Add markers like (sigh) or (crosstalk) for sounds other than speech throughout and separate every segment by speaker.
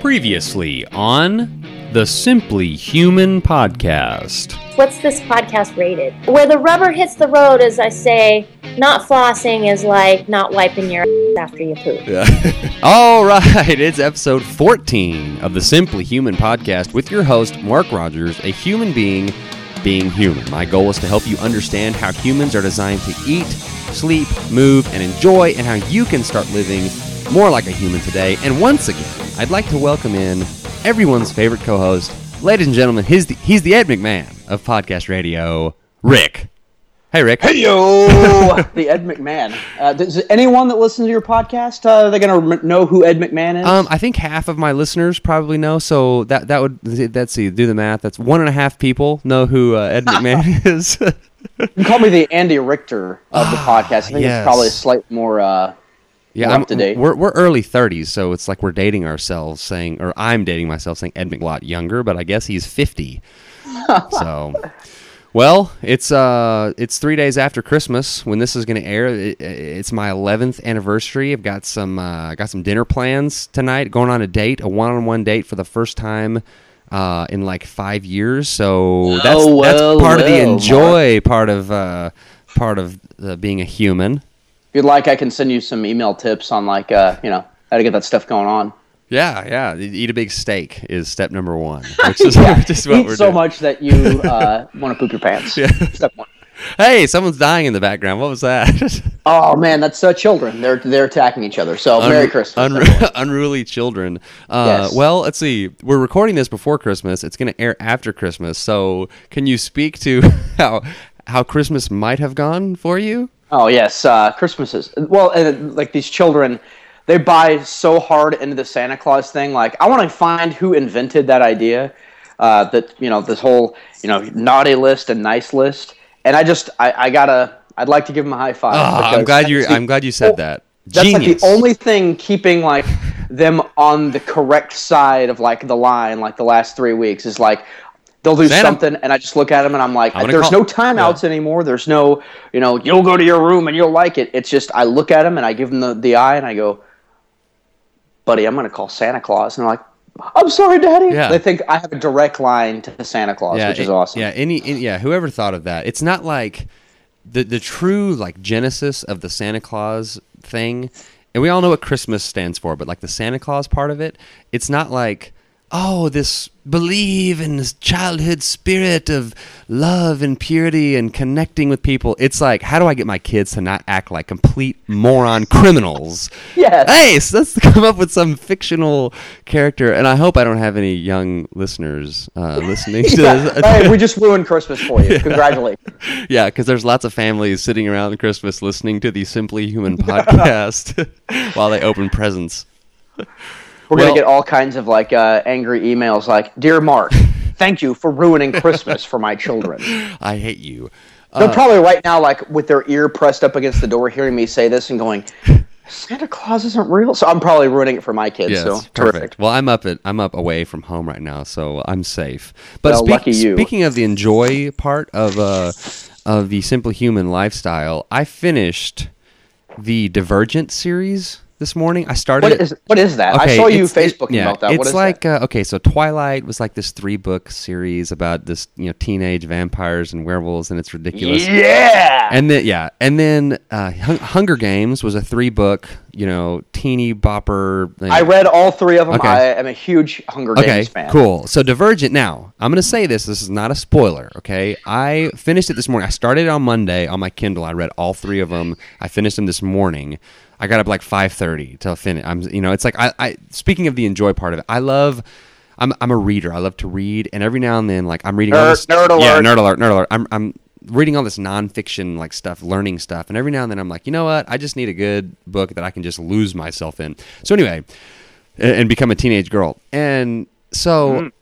Speaker 1: Previously on the Simply Human podcast.
Speaker 2: What's this podcast rated? Where the rubber hits the road, as I say, not flossing is like not wiping your ass after you poop. (laughs)
Speaker 1: All right, it's episode 14 of the Simply Human podcast with your host, Mark Rogers, a human being being human. My goal is to help you understand how humans are designed to eat, sleep, move, and enjoy, and how you can start living more like a human today. And once again, I'd like to welcome in everyone's favorite co host, ladies and gentlemen, he's the, he's the Ed McMahon of podcast radio, Rick. Hey, Rick.
Speaker 3: Hey yo, (laughs) the Ed McMahon. Uh, does anyone that listens to your podcast, uh, they're gonna rem- know who Ed McMahon is?
Speaker 1: Um, I think half of my listeners probably know. So that that would let's see, do the math. That's one and a half people know who uh, Ed (laughs) McMahon is.
Speaker 3: you call me the Andy Richter of the podcast. I think
Speaker 1: Ah, yes.
Speaker 3: it's probably a slight more. Uh,
Speaker 1: yeah, I'm,
Speaker 3: up to date.
Speaker 1: We're we're early thirties, so it's like we're dating ourselves, saying, or I'm dating myself, saying Ed McLott younger, but I guess he's fifty. (laughs) so, well, it's uh, it's three days after Christmas when this is going to air. It, it's my eleventh anniversary. I've got some uh, got some dinner plans tonight. Going on a date, a one-on-one date for the first time. Uh, in like five years, so that's
Speaker 3: Oh,
Speaker 1: that's
Speaker 3: well,
Speaker 1: part of the
Speaker 3: well,
Speaker 1: enjoy part of uh, part of uh, being a human.
Speaker 3: If you'd like, I can send you some email tips on like, uh, you know, how to get that stuff going on.
Speaker 1: Yeah, yeah. Eat a big steak is step number one, (laughs) which is,
Speaker 3: Yeah, (laughs)
Speaker 1: which is what
Speaker 3: eat
Speaker 1: we're
Speaker 3: so
Speaker 1: doing.
Speaker 3: much that you uh, (laughs) want to poop your pants.
Speaker 1: Yeah.
Speaker 3: Step one.
Speaker 1: Hey, someone's dying in the background. What was that?
Speaker 3: Oh man, that's uh, children. They're they're attacking each other. So Merry Christmas.
Speaker 1: unru- unruly children. Uh,
Speaker 3: Yes.
Speaker 1: Well, let's see. We're recording this before Christmas. It's going to air after Christmas. So, can you speak to how how Christmas might have gone for you?
Speaker 3: Oh yes, uh, Christmases. Well, and, like these children, they buy so hard into the Santa Claus thing. Like, I want to find who invented that idea. Uh, that you know, this whole you know naughty list and nice list. And I just, I, I gotta, I'd like to give them a high five.
Speaker 1: Oh, I'm glad you. I'm glad you said that.
Speaker 3: That's like the only thing keeping like them on the correct side of like the line. Like the last three weeks is like. They'll do
Speaker 1: Santa-
Speaker 3: something, and I just look at them, and I'm like,
Speaker 1: I'm
Speaker 3: "There's
Speaker 1: call-
Speaker 3: no timeouts anymore. There's no, you know, you'll go to your room and you'll like it. It's just I look at them and I give them the, the eye and I go, buddy, I'm going to call Santa Claus. And they're like, I'm sorry, Daddy.
Speaker 1: Yeah.
Speaker 3: They think I have a direct line to Santa Claus, which is
Speaker 1: it-
Speaker 3: awesome.
Speaker 1: Yeah, any, any yeah, whoever thought of that. It's not like the the true like genesis of the Santa Claus thing. And we all know what Christmas stands for, but like the Santa Claus part of it, it's not like oh, this believe in this childhood spirit of love and purity and connecting with people. It's like, how do I get my kids to not act like complete moron criminals? (laughs)
Speaker 3: Yes.
Speaker 1: Hey, so let's come up with some fictional character. And I hope I don't have any young listeners uh, (laughs) listening to
Speaker 3: Yeah.
Speaker 1: this.
Speaker 3: Hey, we just ruined (laughs) Christmas for you. Congratulations.
Speaker 1: Yeah, because there's lots of families sitting around Christmas listening to the Simply Human podcast while they open presents.
Speaker 3: We're
Speaker 1: Well-
Speaker 3: going to get all kinds of like uh, angry emails like, Dear Mark, (laughs) thank you for ruining Christmas for my children.
Speaker 1: I hate you.
Speaker 3: They're probably right now, like with their ear pressed up against the door, hearing me say this and going, Santa Claus isn't real. So I'm probably ruining it for my kids.
Speaker 1: Yes,
Speaker 3: so
Speaker 1: perfect.
Speaker 3: terrific.
Speaker 1: Well, I'm up at I'm up away from home right now, so I'm safe. But
Speaker 3: Well,
Speaker 1: speak-
Speaker 3: lucky you.
Speaker 1: speaking of the enjoy part of uh of the Simply Human lifestyle, I finished the Divergent series this morning. I started.
Speaker 3: What is what is that? I saw you
Speaker 1: it-
Speaker 3: Facebooking
Speaker 1: yeah,
Speaker 3: about that.
Speaker 1: It's
Speaker 3: what is
Speaker 1: like? Uh, okay, so Twilight was like this three book series about this you know teenage vampires and werewolves, and it's ridiculous.
Speaker 3: Yeah.
Speaker 1: And then yeah, and then uh, Hunger Games was a three book you know teeny bopper. thing.
Speaker 3: I read all three of them.
Speaker 1: Okay.
Speaker 3: I am a huge Hunger
Speaker 1: Okay,
Speaker 3: Games fan.
Speaker 1: cool. So Divergent. Now I'm going to say this. This is not a spoiler. Okay, I finished it this morning. I started it on Monday on my Kindle. I read all three of them. I finished them this morning. I got up like 5:30 to finish. I'm, you know, it's like I, I. Speaking of the enjoy part of it, I love. I'm, I'm a reader. I love to read, and every now and then, like I'm reading all this.
Speaker 3: nerd
Speaker 1: Yeah, nerd alert, nerd alert. I'm, I'm reading all this nonfiction like stuff, learning stuff, and every now and then I'm like, you know what? I just need a good book that I can just lose myself in. So anyway, and, and become a teenage girl. And so mm.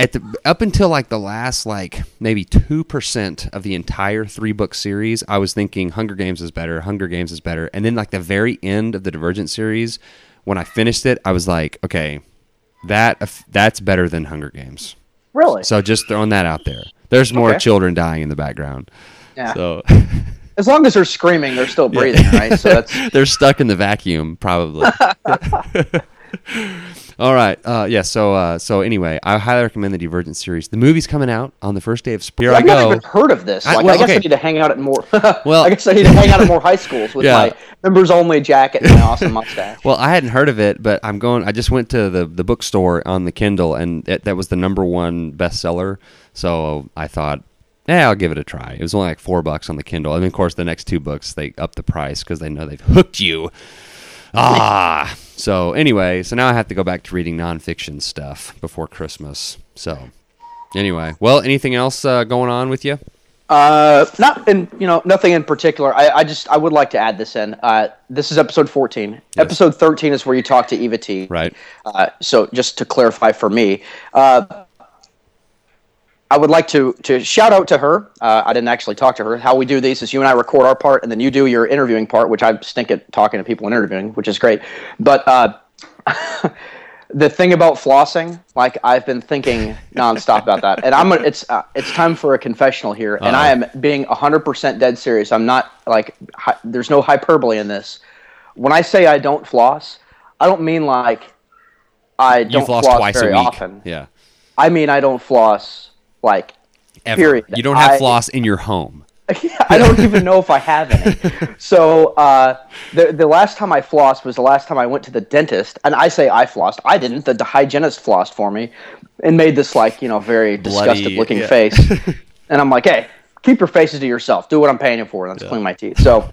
Speaker 1: At the up until like the last like maybe 2% of the entire three book series, I was thinking Hunger Games is better, Hunger Games is better. And then like the very end of the Divergent series, when I finished it, I was like, okay, that uh, that's better than Hunger Games.
Speaker 3: Really?
Speaker 1: So just throwing that out there. There's more
Speaker 3: Okay.
Speaker 1: children dying in the background.
Speaker 3: Yeah.
Speaker 1: So (laughs)
Speaker 3: As long as they're screaming, they're still breathing, right? So that's (laughs)
Speaker 1: they're stuck in the vacuum, probably. (laughs) All right. Uh, yeah. So uh, so anyway, I highly recommend the Divergent series. The movie's coming out on the first day of spring. Here I
Speaker 3: I've never
Speaker 1: go.
Speaker 3: even heard of this.
Speaker 1: I-
Speaker 3: Like, I,
Speaker 1: well,
Speaker 3: guess
Speaker 1: okay.
Speaker 3: I need to hang out at more.
Speaker 1: Well- (laughs)
Speaker 3: well, I guess I need to hang out at more high schools with (laughs)
Speaker 1: Yeah.
Speaker 3: my members only jacket and my awesome mustache.
Speaker 1: Well, I hadn't heard of it, but I'm going. I just went to the the bookstore on the Kindle, and it, that was the number one bestseller. So I thought, yeah, I'll give it a try. It was only like four bucks on the Kindle, and of course, the next two books they up the price because they know they've hooked you. Ah. So anyway, so now I have to go back to reading nonfiction stuff before Christmas. So anyway, well, anything else uh, going on with you?
Speaker 3: Uh, not in you know nothing in particular. I, I just I would like to add this in. Uh, this is episode fourteen. Episode thirteen is where you talk to Eva T.
Speaker 1: Right.
Speaker 3: Uh, so just to clarify for me, uh, I would like to to shout out to her. Uh, I didn't actually talk to her. How we do these is you and I record our part, and then you do your interviewing part, which I stink at talking to people and interviewing, which is great. But uh, (laughs) the thing about flossing, like I've been thinking nonstop about that, and I'm it's uh, it's time for a confessional here, and I am being 100% dead serious. I'm not like hi, there's no hyperbole in this. When I say I don't floss, I don't mean like I don't floss
Speaker 1: twice
Speaker 3: very
Speaker 1: a week.
Speaker 3: often.
Speaker 1: Yeah.
Speaker 3: I mean I don't floss like
Speaker 1: Ever.
Speaker 3: Period.
Speaker 1: You don't have
Speaker 3: I-
Speaker 1: floss in your home. (laughs)
Speaker 3: I don't even know if I have any. (laughs) So uh, the the last time I flossed was the last time I went to the dentist, and I say I flossed. I didn't. The hygienist flossed for me, and made this like you know very disgusted looking
Speaker 1: yeah.
Speaker 3: face. (laughs) and I'm like, hey, keep your faces to yourself. Do what I'm paying you for, that's clean my teeth. So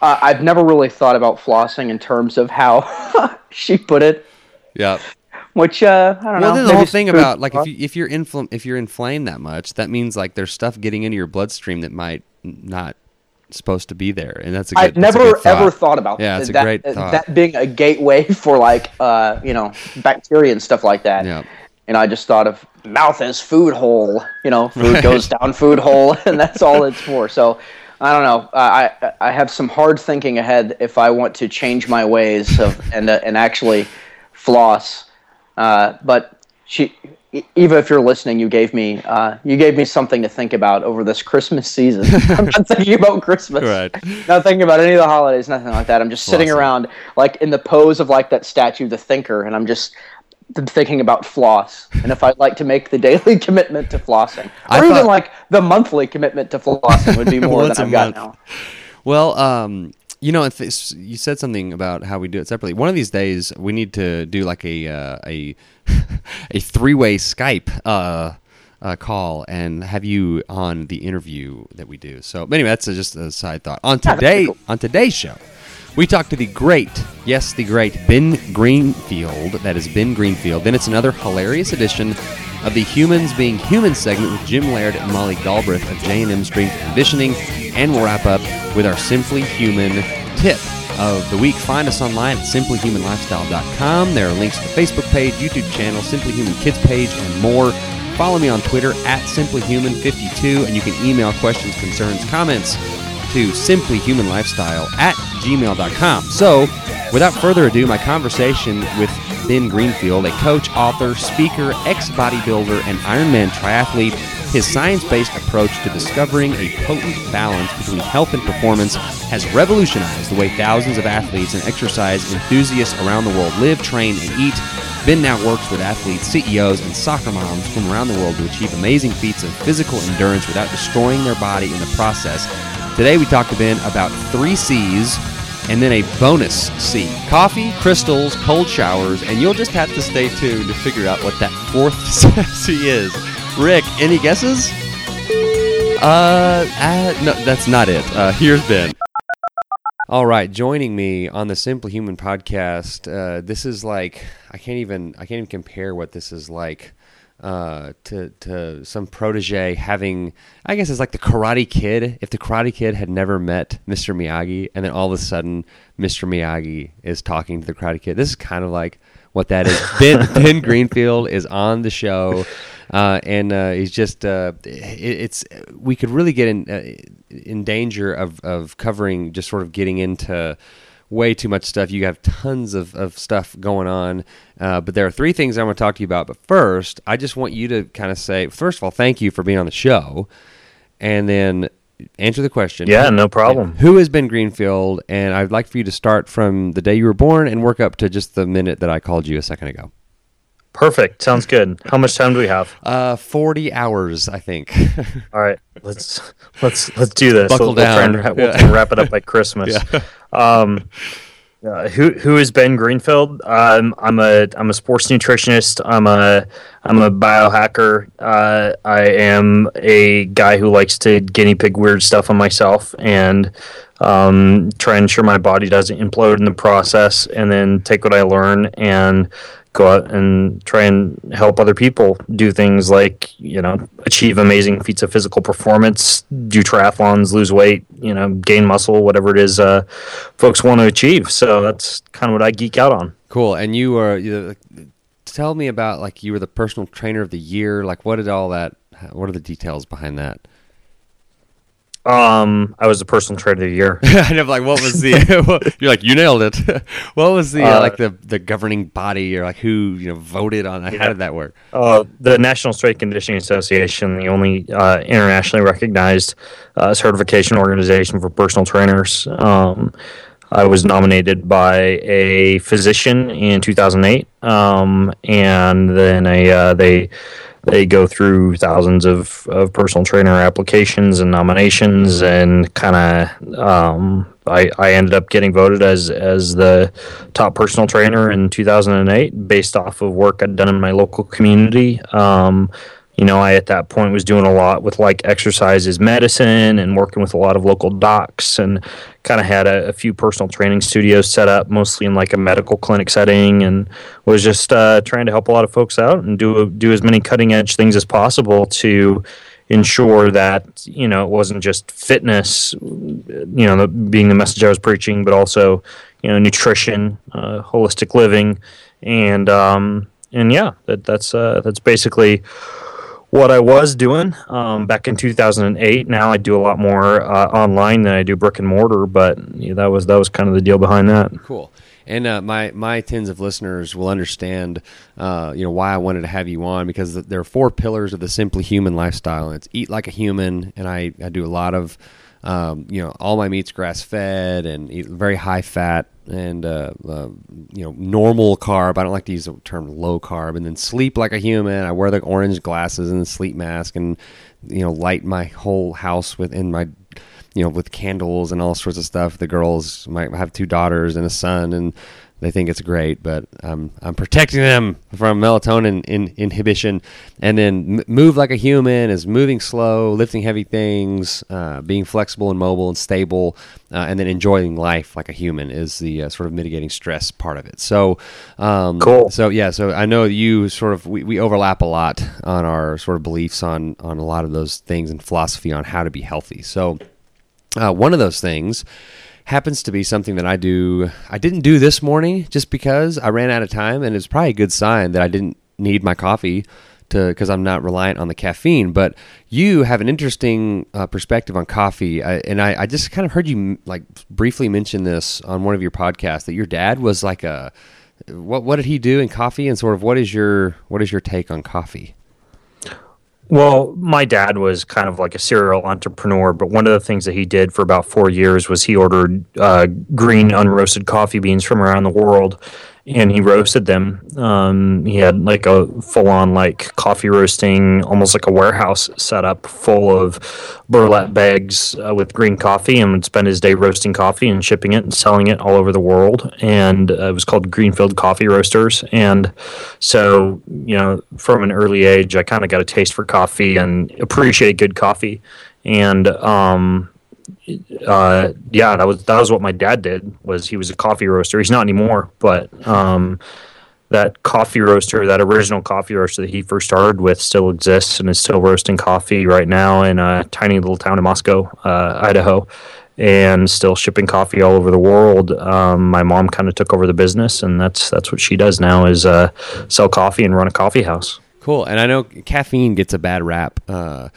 Speaker 3: uh, I've never really thought about flossing in terms of how she put it,
Speaker 1: Yeah.
Speaker 3: Which uh, I don't know.
Speaker 1: Well, the whole thing about like if you, if you're infl- if you're inflamed that much, that means like there's stuff getting into your bloodstream that might not supposed to be there, and that's a good.
Speaker 3: I've never
Speaker 1: good thought.
Speaker 3: ever thought about
Speaker 1: Yeah, it's a
Speaker 3: that,
Speaker 1: great
Speaker 3: that,
Speaker 1: thought.
Speaker 3: that being a gateway (laughs) for like uh, you know bacteria and stuff like that.
Speaker 1: Yeah.
Speaker 3: And I just thought of mouth as food hole. You know, food goes down (laughs) food hole, (laughs) and that's all it's for. So I don't know. I I- I have some hard thinking ahead if I want to change my ways of and uh, and actually floss. Uh, but she. Eva, if you're listening, you gave me uh, you gave me something to think about over this Christmas season. (laughs) I'm not thinking about Christmas,
Speaker 1: Right.
Speaker 3: not thinking about any of the holidays, nothing like that. I'm just sitting
Speaker 1: Flossing.
Speaker 3: around like in the pose of like that statue, the thinker, and I'm just th- thinking about floss and if I'd like to make the (laughs) daily commitment to flossing, or
Speaker 1: I
Speaker 3: even
Speaker 1: thought-
Speaker 3: like the monthly commitment to flossing would be (laughs) more than I've got now.
Speaker 1: Well, um, you know, if you said something about how we do it separately. One of these days, we need to do like a uh, a (laughs) a three way Skype uh, uh, call and have you on the interview that we do. So, anyway, that's a, just a side thought. On today,
Speaker 3: cool.
Speaker 1: on today's show, we talked to the great, yes, the great Ben Greenfield. That is Ben Greenfield. Then it's another hilarious edition of the Humans Being Human segment with Jim Laird and Molly Galbraith of J&M Strength Conditioning. And we'll wrap up with our Simply Human tip of the week. Find us online at simplyhumanlifestyle.com. There are links to the Facebook page, YouTube channel, Simply Human Kids page, and more. Follow me on Twitter at simplyhuman52, and you can email questions, concerns, comments to simplyhumanlifestyle at gmail.com. So, without further ado, my conversation with Ben Greenfield, a coach, author, speaker, ex bodybuilder, and Ironman triathlete. His science based approach to discovering a potent balance between health and performance has revolutionized the way thousands of athletes and exercise enthusiasts around the world live, train, and eat. Ben now works with athletes, CEOs, and soccer moms from around the world to achieve amazing feats of physical endurance without destroying their body in the process. Today we talked to Ben about three C's and then a bonus C. Coffee, crystals, cold showers, and you'll just have to stay tuned to figure out what that fourth (laughs) C is. Rick, any guesses? Uh, uh no, that's not it. Uh, here's Ben. All right, joining me on the Simply Human podcast. Uh, this is like I can't even I can't even compare what this is like uh, to to some protege having. I guess it's like the Karate Kid. If the Karate Kid had never met Mr. Miyagi, and then all of a sudden Mr. Miyagi is talking to the Karate Kid, this is kind of like what that is. (laughs) Ben, ben Greenfield is on the show. Uh, and uh, he's just uh, it, it's we could really get in uh, in danger of, of covering just sort of getting into way too much stuff. You have tons of, of stuff going on, uh, but there are three things I want to talk to you about. But first, I just want you to kind of say first of all, thank you for being on the show, and then answer the question.
Speaker 4: Yeah, no problem.
Speaker 1: Who has been Greenfield? And I'd like for you to start from the day you were born and work up to just the minute that I called you a second ago.
Speaker 4: Perfect. Sounds good. How much time do we have?
Speaker 1: Uh, forty hours, I think. (laughs)
Speaker 4: All right, let's let's let's do this.
Speaker 1: Buckle
Speaker 4: we'll, we'll try and
Speaker 1: down.
Speaker 4: we'll
Speaker 1: Yeah.
Speaker 4: wrap it up by (laughs) Christmas. Um, uh, who who is Ben Greenfield? Um, I'm a I'm a sports nutritionist. I'm a I'm a biohacker. Uh, I am a guy who likes to guinea pig weird stuff on myself and um, try and ensure my body doesn't implode in the process, and then take what I learn and go out and try and help other people do things like you know achieve amazing feats of physical performance do triathlons lose weight you know gain muscle whatever it is uh, folks want to achieve so that's kind of what i geek out on
Speaker 1: cool. And you were. You, tell me about like you were the personal trainer of the year. Like, what did all that? What are the details behind that?
Speaker 4: Um i was the personal trainer of the year. (laughs)
Speaker 1: Kind of like what was the (laughs) (laughs) you're like you nailed it. What was the uh,
Speaker 4: Uh,
Speaker 1: like the the governing body or like who you know voted on that how did that work?
Speaker 4: Uh, the National Strength Conditioning Association, the only uh, internationally recognized uh, certification organization for personal trainers. Um, I was nominated by a physician in 2008, um, and then a, uh, they they go through thousands of, of personal trainer applications and nominations, and kind of um, I, I ended up getting voted as as the top personal trainer in 2008 based off of work I'd done in my local community. Um, you know, I at that point was doing a lot with like exercises medicine and working with a lot of local docs and kind of had a, a few personal training studios set up, mostly in like a medical clinic setting, and was just uh, trying to help a lot of folks out and do do as many cutting edge things as possible to ensure that you know it wasn't just fitness, you know, being the message I was preaching, but also you know nutrition, uh, holistic living, and um, and yeah, that that's uh, that's basically what I was doing um, back in 2008. Now I do a lot more uh, online than I do brick and mortar, but that was that was kind of the deal behind that.
Speaker 1: cool and uh, my my tens of listeners will understand uh, you know why I wanted to have you on because there are four pillars of the simply human lifestyle and it's eat like a human and I, I do a lot of um, you know all my meats grass fed and eat very high fat and uh, uh, you know normal carb. I don't like to use the term low carb. And then sleep like a human. I wear the orange glasses and the sleep mask and you know light my whole house within my you know, with candles and all sorts of stuff. The girls might have two daughters and a son, and they think it's great. But I'm I'm protecting them from melatonin in, inhibition, and then move like a human is moving slow, lifting heavy things, uh, being flexible and mobile and stable, uh, and then enjoying life like a human is the uh, sort of mitigating stress part of it. So, um,
Speaker 4: Cool.
Speaker 1: So yeah, so I know you sort of we, we overlap a lot on our sort of beliefs on on a lot of those things and philosophy on how to be healthy. So. Uh, one of those things happens to be something that I do. I didn't do this morning just because I ran out of time, and it's probably a good sign that I didn't need my coffee to because I'm not reliant on the caffeine. But you have an interesting uh, perspective on coffee, I, and I, I just kind of heard you like briefly mention this on one of your podcasts that your dad was like a what what did he do in coffee, and sort of what is your what is your take on coffee?
Speaker 4: Well, my dad was kind of like a serial entrepreneur, but one of the things that he did for about four years was he ordered uh, green unroasted coffee beans from around the world, and he roasted them. Um, he had like a full-on like coffee roasting, almost like a warehouse setup full of burlap bags uh, with green coffee, and would spend his day roasting coffee and shipping it and selling it all over the world. And uh, it was called Greenfield Coffee Roasters. And so, you know, from an early age, I kind of got a taste for coffee and appreciate good coffee. And um, uh, yeah, that was that was what my dad did. Was he was a coffee roaster? He's not anymore, but um, that coffee roaster, that original coffee roaster that he first started with, still exists and is still roasting coffee right now in a tiny little town in Moscow, uh, Idaho, and still shipping coffee all over the world. Um, my mom kind of took over the business, and that's that's what she does now is uh, sell coffee and run a coffee house.
Speaker 1: Cool. And I know caffeine gets a bad rap uh,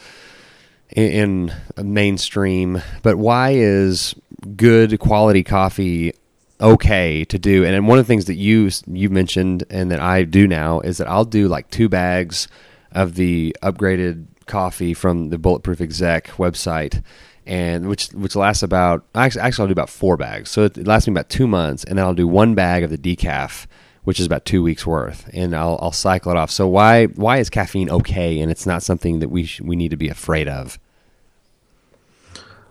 Speaker 1: in, in mainstream, but why is good quality coffee okay to do? And one of the things that you you mentioned and that I do now is that I'll do like two bags of the upgraded coffee from the Bulletproof Exec website. and which which lasts about actually, actually I'll do about four bags. So it lasts me about two months, and then I'll do one bag of the decaf, which is about two weeks worth, and I'll I'll cycle it off. So why why is caffeine okay, and it's not something that we sh- we need to be afraid of?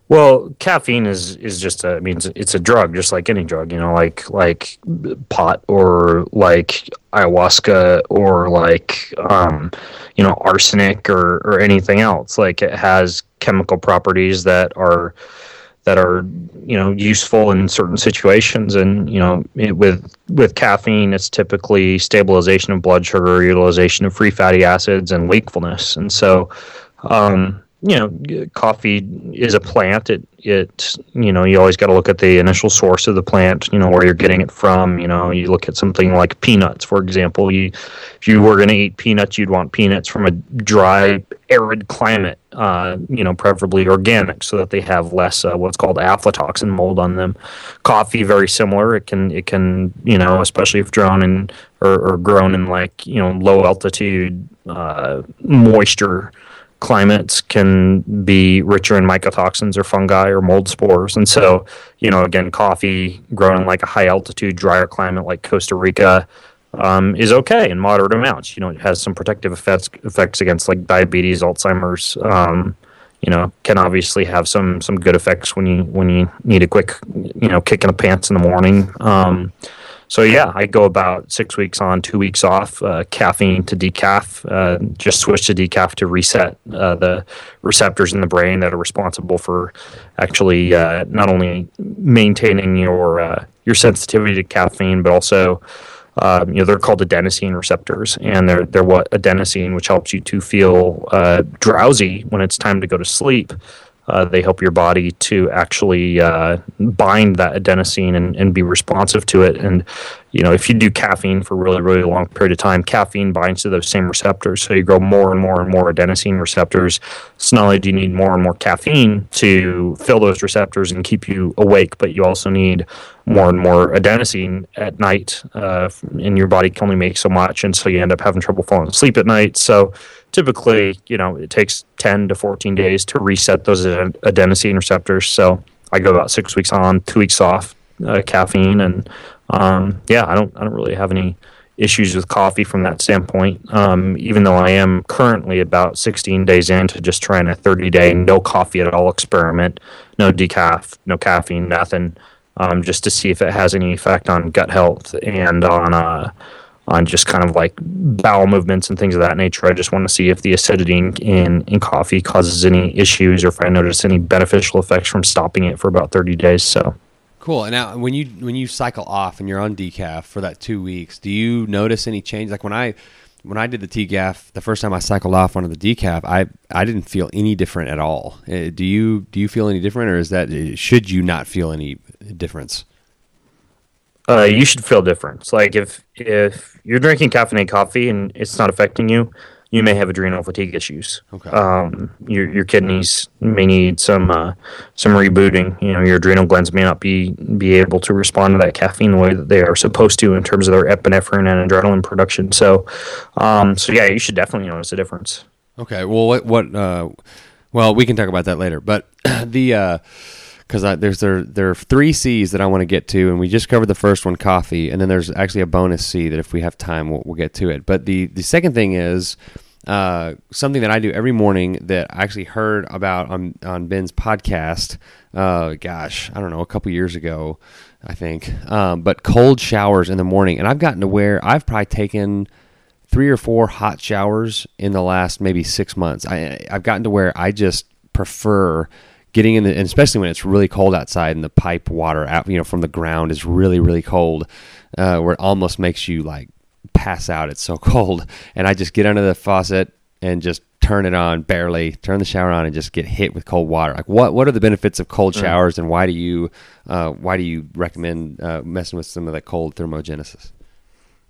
Speaker 4: Well, caffeine is is just a I mean it's, it's a drug, just like any drug, you know, like like pot or like ayahuasca or like um, you know arsenic or or anything else. Like it has chemical properties that are that are you know useful in certain situations. And you know it, with with caffeine it's typically stabilization of blood sugar utilization of free fatty acids and wakefulness. And so um, you know, coffee is a plant. It it you know you always got to look at the initial source of the plant. You know where you're getting it from. You know you look at something like peanuts, for example. You if you were going to eat peanuts, you'd want peanuts from a dry, arid climate. Uh, you know, preferably organic, so that they have less uh, what's called aflatoxin mold on them. Coffee, very similar. It can it can you know especially if grown in or, or grown in like you know low altitude uh, moisture climates can be richer in mycotoxins or fungi or mold spores. And so, you know, again, coffee grown in like a high altitude, drier climate like Costa Rica um, is okay in moderate amounts. You know, it has some protective effects effects against like diabetes, Alzheimer's. Um, you know, can obviously have some some good effects when you when you need a quick, you know, kick in the pants in the morning. Um, so yeah, I go about six weeks on, two weeks off, uh, caffeine to decaf. Uh, just switch to decaf to reset uh, the receptors in the brain that are responsible for actually uh, not only maintaining your uh, your sensitivity to caffeine, but also um, you know they're called adenosine receptors, and they're they're what adenosine, which helps you to feel uh, drowsy when it's time to go to sleep. Uh, they help your body to actually uh, bind that adenosine and, and be responsive to it. And you know, if you do caffeine for a really, really long period of time, caffeine binds to those same receptors. So you grow more and more and more adenosine receptors. So not only do you need more and more caffeine to fill those receptors and keep you awake, but you also need more and more adenosine at night. Uh, and your body can only make so much, and so you end up having trouble falling asleep at night. So typically, you know, it takes 10 to 14 days to reset those adenosine receptors. So I go about six weeks on, two weeks off, uh, caffeine, and um, yeah, I don't I don't really have any issues with coffee from that standpoint. Um, even though I am currently about 16 days into just trying a 30 day no coffee at all experiment, no decaf, no caffeine, nothing, um, just to see if it has any effect on gut health and on uh, on just kind of like bowel movements and things of that nature. I just want to see if the acidity in, in, coffee causes any issues or if I notice any beneficial effects from stopping it for about 30 days. So.
Speaker 1: Cool. And now, when you when you cycle off and you're on decaf for that two weeks, do you notice any change? Like when I when I did the decaf the first time I cycled off onto the decaf, I I didn't feel any different at all. Uh, do you do you feel any different, or is that should you not feel any difference?
Speaker 4: Uh, you should feel different. Like if if you're drinking caffeinated coffee and it's not affecting you, you may have adrenal fatigue issues. Okay. Um, your your kidneys may need some uh, some rebooting. You know, your adrenal glands may not be be able to respond to that caffeine the way that they are supposed to in terms of their epinephrine and adrenaline production. So, um, so yeah, you should definitely notice a difference.
Speaker 1: Okay. Well, what what? Uh, well, we can talk about that later. But (clears throat) the uh, because there's there there are three C's that I want to get to, and we just covered the first one, coffee, and then there's actually a bonus C that if we have time, we'll, we'll get to it. But the the second thing is uh, something that I do every morning that I actually heard about on on Ben's podcast. Uh, gosh, I don't know, a couple years ago, I think. Um, but cold showers in the morning, and I've gotten to where I've probably taken three or four hot showers in the last maybe six months. I, I've gotten to where I just prefer getting in the, and especially when it's really cold outside and the pipe water out, you know, from the ground is really, really cold, uh, where it almost makes you like pass out. It's so (laughs) cold. And I just get under the faucet and just turn it on barely, turn the shower on and just get hit with cold water. Like what, what are the benefits of cold showers and why do you, uh, why do you recommend, uh, messing with some of that cold thermogenesis?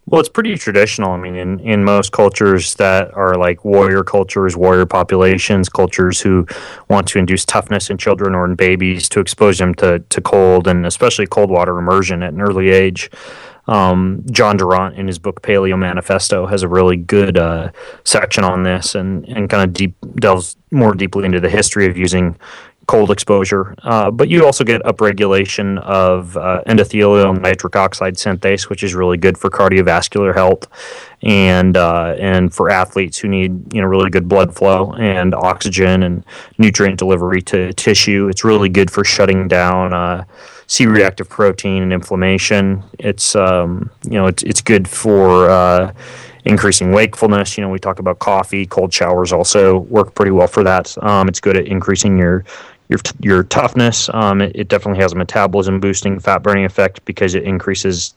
Speaker 4: Well, it's pretty traditional. I mean, in, in most cultures that are like warrior cultures, warrior populations, cultures who want to induce toughness in children or in babies to expose them to, to cold and especially cold water immersion at an early age. Um, John Durant, in his book Paleo Manifesto, has a really good uh, section on this and, and kind of deep delves more deeply into the history of using cold exposure. Uh, but you also get upregulation of uh, endothelial nitric oxide synthase, which is really good for cardiovascular health and uh, and for athletes who need you know really good blood flow and oxygen and nutrient delivery to tissue. It's really good for shutting down. Uh, C-reactive protein and inflammation. It's um, you know it's it's good for uh, increasing wakefulness. You know, we talk about coffee, cold showers also work pretty well for that. Um, it's good at increasing your your your toughness. Um, it, it, definitely has a metabolism boosting, fat burning effect because it increases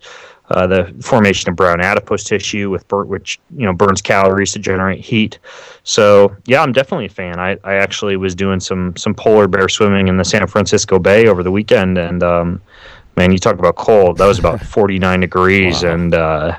Speaker 4: uh, the formation of brown adipose tissue, with bur- which you know burns calories to generate heat. So yeah, I'm definitely a fan. I, I actually was doing some some polar bear swimming in the San Francisco Bay over the weekend, and um, man, you talk about cold. That was about (laughs) 49 degrees, wow. and uh,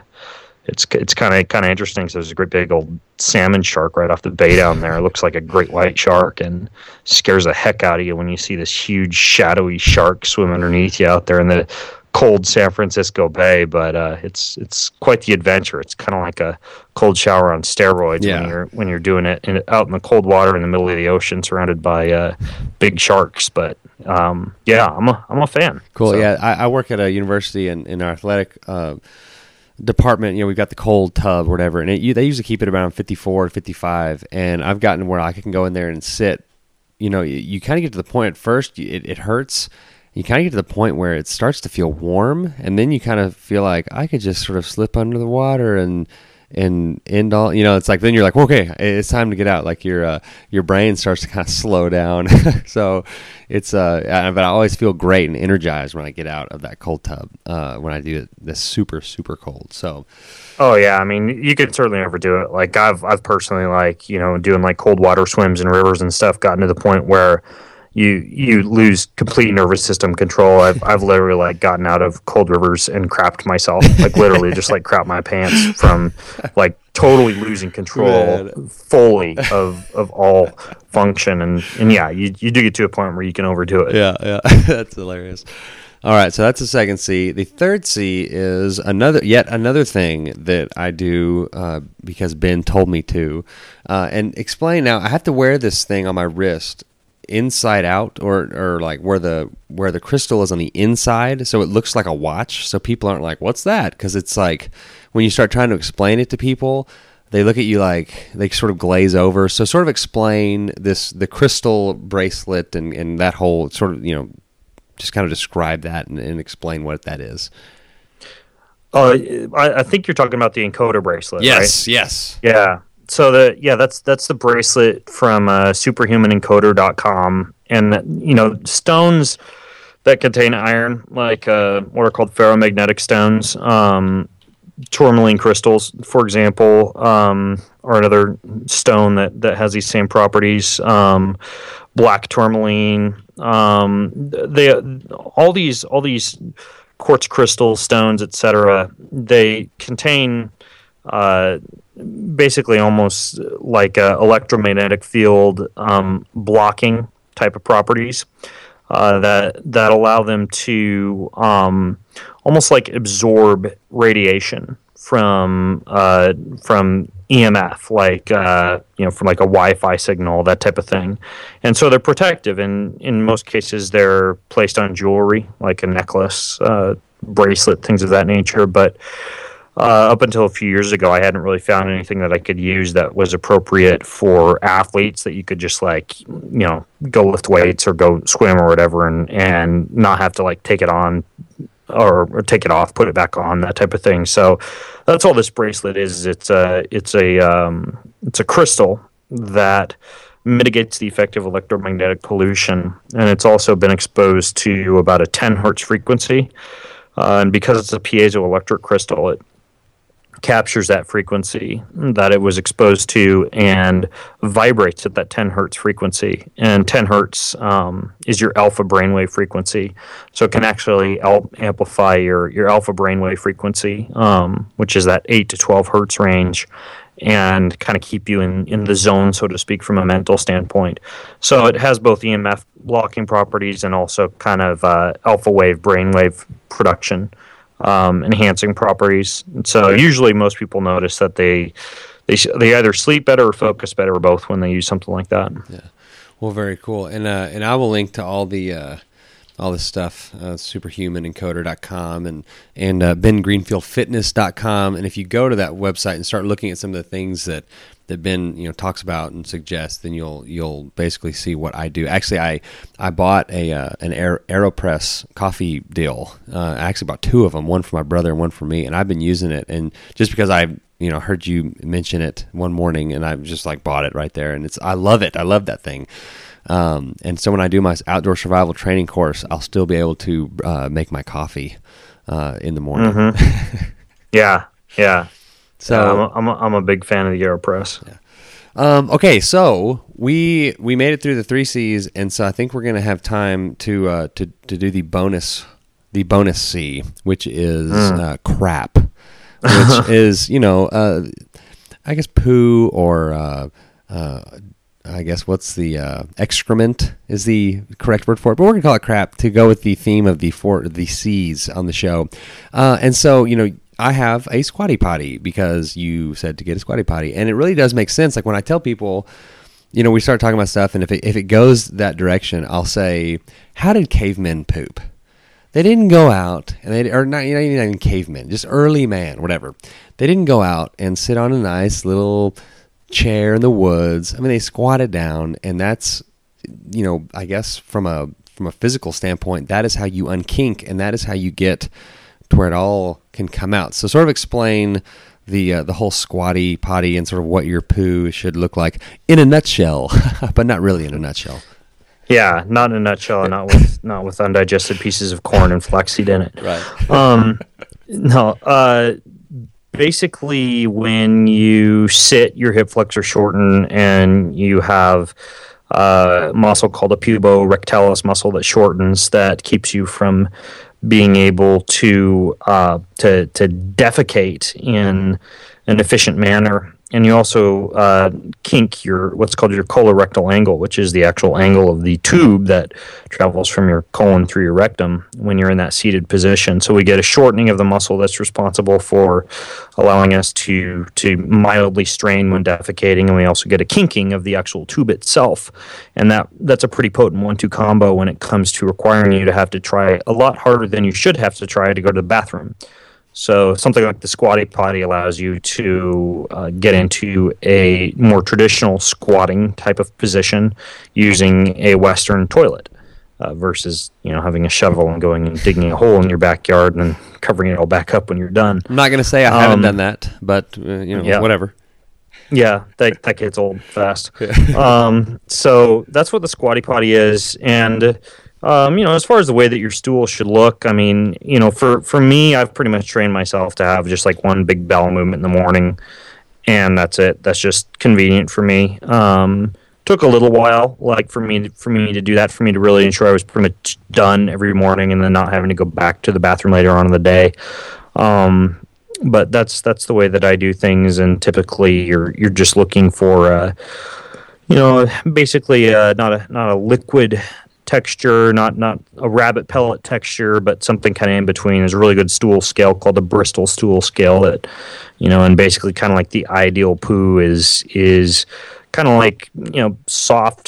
Speaker 4: it's it's kind of kind of interesting. So there's a great big old salmon shark right off the bay down there. It looks like a great white shark and scares the heck out of you when you see this huge shadowy shark swim underneath you out there in the cold San Francisco Bay. But uh, it's it's quite the adventure. It's kind of like a cold shower on steroids yeah. when you're when you're doing it in, out in the cold water in the middle of the ocean, surrounded by uh, big sharks. But um, yeah, I'm a I'm a fan.
Speaker 1: Cool. So. Yeah, I, I, work at a university in in our athletic. Uh, department, you know, we've got the cold tub or whatever, and it, you, they usually keep it around 54 55. And I've gotten where I can go in there and sit. You know, you, you kind of get to the point at first, it, it hurts. You kind of get to the point where it starts to feel warm, and then you kind of feel like I could just sort of slip under the water and and end all you know it's like then you're like okay it's time to get out. Like your uh, your brain starts to kind of slow down. (laughs) So it's uh but I always feel great and energized when I get out of that cold tub uh, when I do it this super super cold. So
Speaker 4: oh yeah I mean you could certainly overdo it. Like I've I've personally like you know doing like cold water swims in rivers and stuff gotten to the point where you you lose complete nervous system control. I've I've literally like gotten out of cold rivers and crapped myself, like literally just like crap my pants from like totally losing control Man. fully of of all function and and yeah, you you do get to a point where you can overdo it.
Speaker 1: Yeah, yeah, (laughs) that's hilarious. All right, so that's the second C. The third C is another, yet another thing that I do uh, because Ben told me to. Uh, and explain now. I have to wear this thing on my wrist inside out or or like where the where the crystal is on the inside. So it looks like a watch. So people aren't like what's that? Because it's like when you start trying to explain it to people they look at you like they sort of glaze over. So sort of explain this the crystal bracelet and and that whole sort of you know just kind of describe that and, and explain what that is.
Speaker 4: Uh, I, I think you're talking about the encoder bracelet
Speaker 1: yes
Speaker 4: right?
Speaker 1: yes.
Speaker 4: Yeah so the yeah that's that's the bracelet from uh, superhumanencoder.com and you know stones that contain iron like uh, what are called ferromagnetic stones um, tourmaline crystals for example um, or another stone that that has these same properties um, black tourmaline um, they all these all these quartz crystal stones etc they contain uh, basically almost like electromagnetic field um, blocking type of properties uh, that that allow them to um, almost like absorb radiation from uh, from EMF, like uh, you know, from like a Wi-Fi signal, that type of thing. And so they're protective, and in most cases, they're placed on jewelry, like a necklace, uh, bracelet, things of that nature. But uh, up until a few years ago, I hadn't really found anything that I could use that was appropriate for athletes that you could just like, you know, go lift weights or go swim or whatever and, and not have to like take it on or, or take it off, put it back on, that type of thing. So that's all this bracelet is. It's a, it's a, um, it's a crystal that mitigates the effect of electromagnetic pollution. And it's also been exposed to about a 10 hertz frequency. Uh, and because it's a piezoelectric crystal, it captures that frequency that it was exposed to and vibrates at that 10 hertz frequency. And 10 hertz um, is your alpha brainwave frequency. So it can actually amplify your, your alpha brainwave frequency, um, which is that 8 to 12 hertz range, and kind of keep you in, in the zone, so to speak, from a mental standpoint. So it has both EMF blocking properties and also kind of uh, alpha wave brainwave production um, enhancing properties. And so usually most people notice that they they they either sleep better or focus better or both when they use something like that.
Speaker 1: Yeah. Well, very cool. And uh, and I will link to all the uh, all this stuff, uh, superhumanencoder.com and and uh, bengreenfieldfitness.com. And if you go to that website and start looking at some of the things that that Ben you know talks about and suggests, then you'll you'll basically see what I do. Actually, I I bought a uh, an Aer- Aeropress coffee deal. Uh, I actually bought two of them, one for my brother and one for me, and I've been using it. And just because I you know heard you mention it one morning, and I just like bought it right there, and it's I love it. I love that thing. Um, and so when I do my outdoor survival training course, I'll still be able to uh, make my coffee uh, in the morning.
Speaker 4: Mm-hmm. (laughs) Yeah, yeah.
Speaker 1: So
Speaker 4: Yeah, I'm, a, I'm, a, I'm a big fan of the Aeropress.
Speaker 1: Um, okay, so we we made it through the three C's, and so I think we're gonna have time to uh, to to do the bonus the bonus C, which is uh, crap, which (laughs) is you know uh, I guess poo or uh, uh, I guess what's the uh, excrement is the correct word for it, but we're gonna call it crap to go with the theme of the four the C's on the show, uh, and so you know I have a squatty potty because you said to get a squatty potty, and it really does make sense. Like when I tell people, you know, we start talking about stuff, and if it, if it goes that direction, I'll say, "How did cavemen poop?" They didn't go out, and they or not, you know, even cavemen, just early man, whatever. They didn't go out and sit on a nice little chair in the woods. I mean, they squatted down, and that's, you know, I guess from a from a physical standpoint, that is how you unkink, and that is how you get to where it all can come out. So, sort of explain the uh, the whole squatty potty and sort of what your poo should look like in a nutshell, (laughs) but not really in a nutshell.
Speaker 4: Yeah, not in a nutshell, not with not with undigested pieces of corn and flaxseed in it.
Speaker 1: Right. (laughs)
Speaker 4: Um, no, uh, basically, when you sit, your hip flexor shorten, and you have a muscle called a puborectalis muscle that shortens that keeps you from being able to uh, to to defecate in an efficient manner. And you also uh, kink your what's called your colorectal angle, which is the actual angle of the tube that travels from your colon through your rectum when you're in that seated position. So we get a shortening of the muscle that's responsible for allowing us to to mildly strain when defecating, and we also get a kinking of the actual tube itself. And that that's a pretty potent one-two combo when it comes to requiring you to have to try a lot harder than you should have to try to go to the bathroom. So something like the squatty potty allows you to uh, get into a more traditional squatting type of position using a Western toilet uh, versus you know having a shovel and going and digging a hole in your backyard and then covering it all back up when you're done.
Speaker 1: I'm not going to say I haven't
Speaker 4: Um,
Speaker 1: done that, but uh, you know,
Speaker 4: yeah.
Speaker 1: whatever.
Speaker 4: Yeah, that that gets old fast. (laughs) um, so that's what the squatty potty is, and um, you know, as far as the way that your stool should look, I mean, you know, for for me, I've pretty much trained myself to have just like one big bowel movement in the morning, and that's it. That's just convenient for me. Um, took a little while, like for me for me to do that, for me to really ensure I was pretty much done every morning, and then not having to go back to the bathroom later on in the day. Um, but that's that's the way that I do things, and typically you're you're just looking for, uh, you know, basically uh, not a not a liquid texture, not not a rabbit pellet texture, but something kind of in between. There's a really good stool scale called the Bristol stool scale that, you know, and basically kind of like the ideal poo is is kind of like you know soft.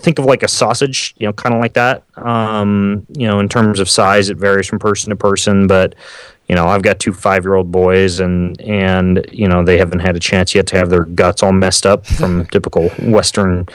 Speaker 4: Think of like a sausage, you know, kind of like that. Um, you know, in terms of size, it varies from person to person, but you know, I've got two five-year-old boys, and and you know they haven't had a chance yet to have their guts all messed up from (laughs) typical Western,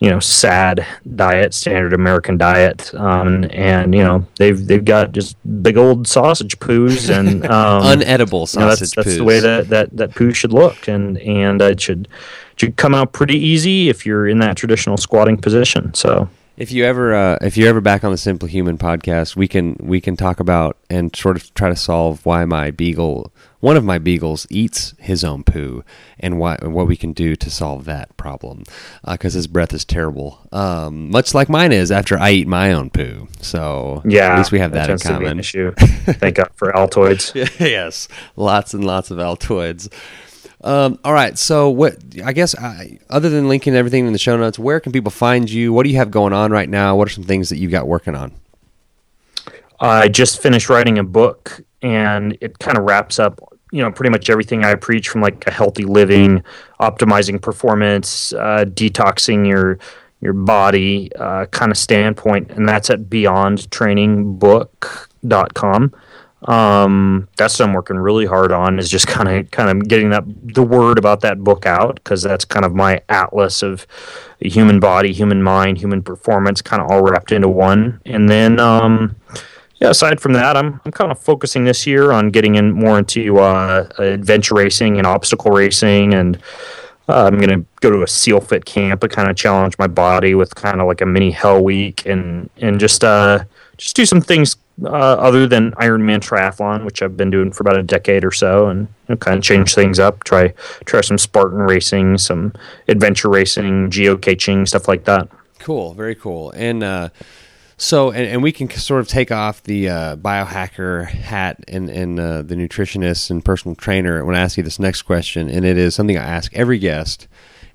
Speaker 4: you know, sad diet, standard American diet, um, and you know they've they've got just big old sausage poos and (laughs) um,
Speaker 1: Unedible
Speaker 4: you know,
Speaker 1: sausage
Speaker 4: that's, that's the way that, that, that poo should look, and and it should should come out pretty easy if you're in that traditional squatting position. So
Speaker 1: If you ever, uh, if you're ever back on the Simply Human podcast, we can we can talk about and sort of try to solve why my beagle, one of my beagles, eats his own poo, and why what we can do to solve that problem, because his breath is terrible, um, much like mine is after I eat my own poo. So
Speaker 4: yeah,
Speaker 1: at least we have that, in
Speaker 4: be an
Speaker 1: common.
Speaker 4: issue. (laughs) Thank God for Altoids. (laughs)
Speaker 1: yes, lots and lots of Altoids. Um, all right, so what? I guess I, other than linking everything in the show notes, where can people find you? What do you have going on right now? What are some things that you got working on?
Speaker 4: I just finished writing a book, and it kind of wraps up, you know, pretty much everything I preach from like a healthy living, optimizing performance, uh, detoxing your your body uh, kind of standpoint, and that's at beyondtrainingbook.com. Um, that's what I'm working really hard on is just kind of kind of getting that the word about that book out because that's kind of my atlas of human body, human mind, human performance, kind of all wrapped into one. And then um, yeah, aside from that, I'm I'm kind of focusing this year on getting in more into uh, adventure racing and obstacle racing, and uh, I'm gonna go to a SEAL Fit camp to kind of challenge my body with kind of like a mini Hell Week, and and just uh just do some things uh, other than Ironman triathlon, which I've been doing for about a decade or so, and you know, kind of change things up. Try try some Spartan racing, some adventure racing, geocaching, stuff like that.
Speaker 1: Cool, very cool. And uh, so, and, and we can sort of take off the uh, biohacker hat and, and uh, the nutritionist and personal trainer when I ask you this next question. And it is something I ask every guest.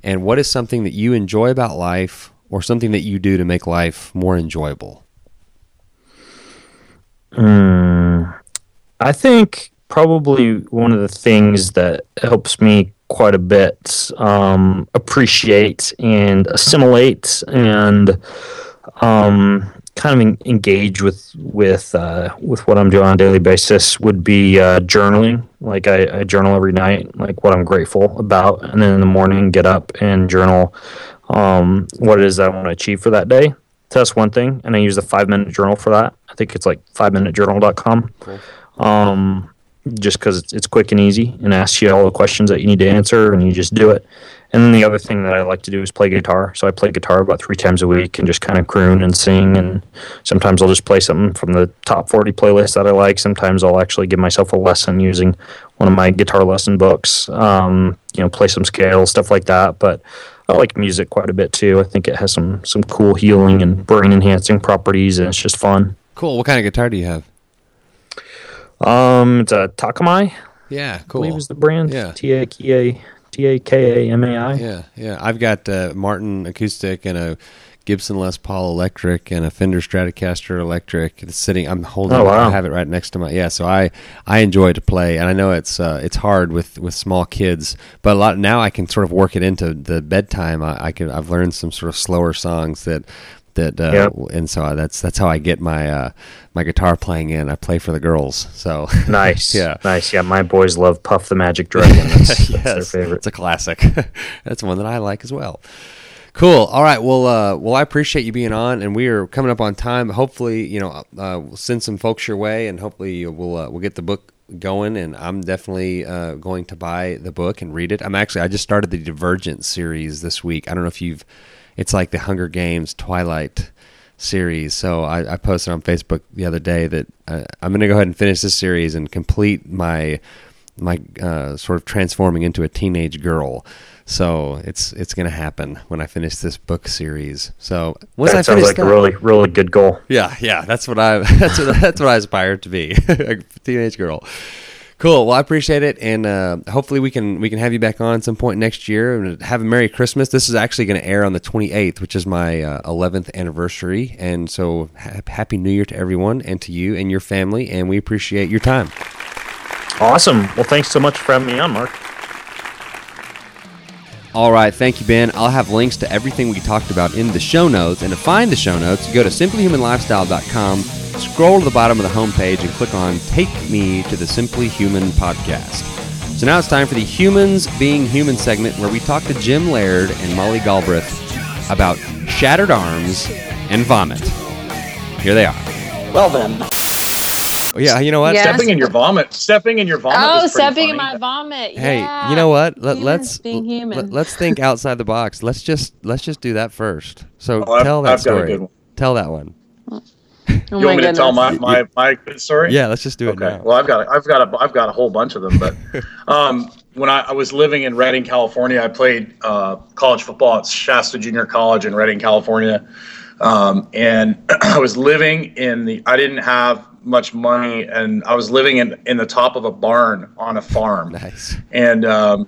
Speaker 1: And what is something that you enjoy about life or something that you do to make life more enjoyable?
Speaker 4: Mm, I think probably one of the things that helps me quite a bit um, appreciate and assimilate and um, kind of engage with with uh, with what I'm doing on a daily basis would be uh, journaling. Like I, I, journal every night, like what I'm grateful about, and then in the morning get up and journal um, what it is that I want to achieve for that day. So that's one thing, and I use the five minute journal for that. I think it's like five minutejournal.com. Cool. Um, just because it's, it's quick and easy and asks you all the questions that you need to answer, and you just do it. And then the other thing that I like to do is play guitar. So I play guitar about three times a week and just kind of croon and sing. And sometimes I'll just play something from the top 40 playlist that I like. Sometimes I'll actually give myself a lesson using one of my guitar lesson books, um, you know, play some scales, stuff like that. But I like music quite a bit too. I think it has some, some cool healing and brain enhancing properties, and it's just fun.
Speaker 1: Cool. What kind of guitar do you have?
Speaker 4: Um, it's a Takamai.
Speaker 1: Yeah, cool.
Speaker 4: I believe is the brand.
Speaker 1: Yeah.
Speaker 4: T A K A T A K A M A I.
Speaker 1: Yeah, yeah. I've got uh, Martin acoustic and a Gibson Les Paul electric and a Fender Stratocaster electric. It's sitting. I'm holding.
Speaker 4: Oh, wow.
Speaker 1: I have it right next to my. Yeah, so I I enjoy to play, and I know it's uh, it's hard with, with small kids, but a lot now I can sort of work it into the bedtime. I, I can I've learned some sort of slower songs that that uh,
Speaker 4: Yep.
Speaker 1: and so that's that's how I get my uh, my guitar playing in. I play for the girls. So
Speaker 4: Nice. (laughs)
Speaker 1: Yeah.
Speaker 4: Nice. Yeah, my boys love Puff the Magic Dragon. (laughs) That's, that's their
Speaker 1: yes,
Speaker 4: favorite.
Speaker 1: It's a classic. (laughs) That's one that I like as well. Cool. All right. Well, uh, well, I appreciate you being on, and we are coming up on time. Hopefully, you know, uh, we'll send some folks your way, and hopefully, we'll uh, we'll get the book going. And I'm definitely uh, going to buy the book and read it. I'm actually I just started the Divergent series this week. I don't know if you've. It's like the Hunger Games Twilight series. So I, I posted on Facebook the other day that uh, I'm going to go ahead and finish this series and complete my my uh, sort of transforming into a teenage girl. So it's it's going to happen when I finish this book series. So once
Speaker 4: that
Speaker 1: I
Speaker 4: sounds
Speaker 1: finish
Speaker 4: like
Speaker 1: that,
Speaker 4: a really, really good goal.
Speaker 1: yeah, yeah, that's what I (laughs) that's what that's what I aspire to be, (laughs) a teenage girl. Cool. Well, I appreciate it, and uh, hopefully we can we can have you back on at some point next year and have a Merry Christmas. This is actually going to air on the 28th, which is my uh, 11th anniversary, and so ha- Happy New Year to everyone and to you and your family, and we appreciate your time.
Speaker 4: Awesome. Well, thanks so much for having me on, Mark.
Speaker 1: All right, thank you, Ben. I'll have links to everything we talked about in the show notes. And to find the show notes, go to simplyhumanlifestyle.com, scroll to the bottom of the homepage, and click on Take Me to the Simply Human podcast. So now it's time for the Humans Being Human segment where we talk to Jim Laird and Molly Galbraith about shattered arms and vomit. Here they are.
Speaker 3: Well then,
Speaker 1: yeah, you know what?
Speaker 5: Yeah.
Speaker 6: Stepping in your vomit. Stepping in your vomit.
Speaker 5: Oh,
Speaker 6: is pretty
Speaker 5: stepping in my vomit.
Speaker 1: Hey,
Speaker 5: yeah.
Speaker 1: you know what? Let,
Speaker 5: Humans
Speaker 1: let's
Speaker 5: being human.
Speaker 1: Let, us think (laughs) outside the box. Let's just let's just do that first. So
Speaker 6: Oh, I've-
Speaker 1: tell that
Speaker 6: I've got a
Speaker 1: story.
Speaker 6: good one.
Speaker 1: Tell that one.
Speaker 5: Oh
Speaker 6: You want me to tell my, my, my good story?
Speaker 1: Yeah, let's just do it
Speaker 6: Okay.
Speaker 1: now.
Speaker 6: Well, I've got I've got a, I've got a whole bunch of them, but (laughs) um, when I, I was living in Redding, California, I played uh, college football at Shasta Junior College in Redding, California, um, and (clears throat) I was living in the. I didn't have much money, and I was living in in the top of a barn on a farm
Speaker 1: Nice.
Speaker 6: and um,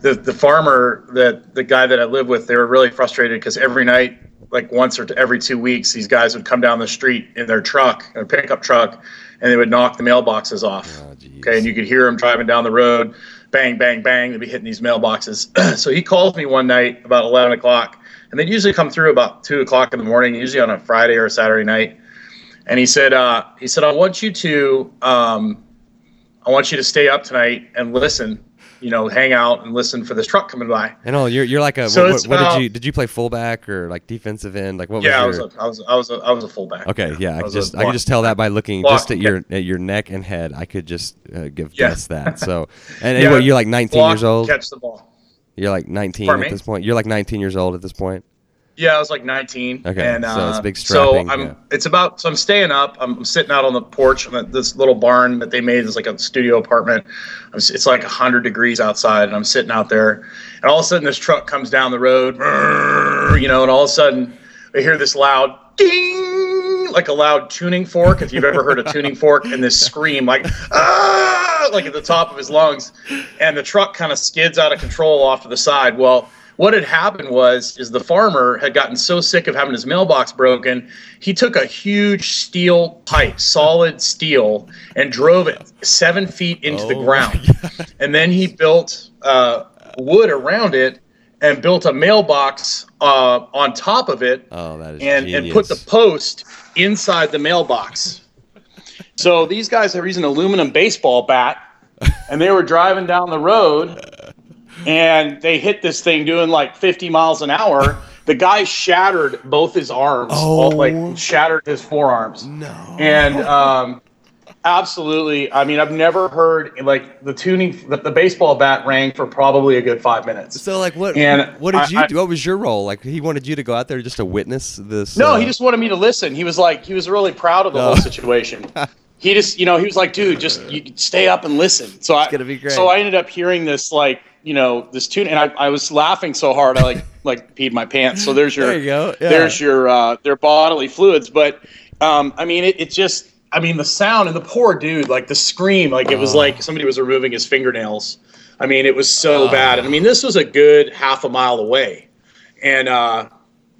Speaker 6: the the farmer that the guy that I live with, they were really frustrated because every night, like once or t- every two weeks, these guys would come down the street in their truck, their pickup truck, and they would knock the mailboxes off.
Speaker 1: Oh,
Speaker 6: okay, and you could hear them driving down the road, bang, bang, bang. They'd be hitting these mailboxes. (clears throat) so he calls me one night about eleven o'clock, and they'd usually come through about two o'clock in the morning, usually on a Friday or a Saturday night. And he said, uh, he said, I want you to, um, I want you to stay up tonight and listen, you know, hang out and listen for this truck coming by.
Speaker 1: And oh, you're you're like a.
Speaker 6: So
Speaker 1: what, what
Speaker 6: about-
Speaker 1: did you did you play fullback or like defensive end? Like what
Speaker 6: Yeah, I
Speaker 1: was
Speaker 6: a, I was, I was, a, I was a fullback.
Speaker 1: Okay, yeah, I,
Speaker 6: I a
Speaker 1: just I could just tell that by looking
Speaker 6: block-
Speaker 1: just at your at your neck and head. I could just uh, give
Speaker 6: Yeah.
Speaker 1: guess that. So, (laughs) and
Speaker 6: Yeah,
Speaker 1: anyway, you're like 19
Speaker 6: block,
Speaker 1: years old.
Speaker 6: Catch the ball.
Speaker 1: You're like 19
Speaker 6: Pardon
Speaker 1: at
Speaker 6: me?
Speaker 1: this point. You're like 19 years old at this point.
Speaker 6: Yeah, I was like 19.
Speaker 1: Okay,
Speaker 6: and,
Speaker 1: so
Speaker 6: uh,
Speaker 1: it's big
Speaker 6: So I'm.
Speaker 1: yeah.
Speaker 6: It's about. So I'm staying up. I'm sitting out on the porch on this little barn that they made. It's like a studio apartment. I'm It's like 100 degrees outside, and I'm sitting out there. And all of a sudden, this truck comes down the road. You know, and all of a sudden, I hear this loud ding, like a loud tuning fork. If you've ever heard a tuning fork, and this scream like ah, like at the top of his lungs, and the truck kind of skids out of control off to the side. Well, what had happened was is the farmer had gotten so sick of having his mailbox broken, he took a huge steel pipe, solid steel, and drove it seven feet into the
Speaker 1: Oh
Speaker 6: ground, (laughs) and then he built uh, wood around it and built a mailbox uh, on top of it
Speaker 1: Oh, that is
Speaker 6: and,
Speaker 1: genius.
Speaker 6: and put the post inside the mailbox. So these guys are using aluminum baseball bat, and they were driving down the road, and they hit this thing doing like 50 miles an hour. The guy shattered both his arms, all,
Speaker 1: Oh.
Speaker 6: like shattered his forearms.
Speaker 1: no.
Speaker 6: And um, absolutely, I mean, I've never heard like the tuning, the, the baseball bat rang for probably a good five minutes.
Speaker 1: So like what
Speaker 6: And
Speaker 1: what did you
Speaker 6: I-
Speaker 1: do? What was your role? Like he wanted you to go out there just to witness this.
Speaker 6: No,
Speaker 1: uh,
Speaker 6: he just wanted me to listen. He was like, he was really proud of the
Speaker 1: Oh.
Speaker 6: whole situation. (laughs) he just, you know, he was like, dude, just you stay up and listen. So I,
Speaker 1: gonna be great.
Speaker 6: so I ended up hearing this like, you know, this tune, and I, I was laughing so hard I like (laughs) like peed my pants. So there's your,
Speaker 1: There you go. Yeah.
Speaker 6: there's your uh, their bodily fluids. But um, I mean, it, it just, I mean, the sound and the poor dude, like the scream, like it was
Speaker 1: Oh.
Speaker 6: like somebody was removing his fingernails. I mean, it was so bad. And I mean, this was a good half a mile away, and uh,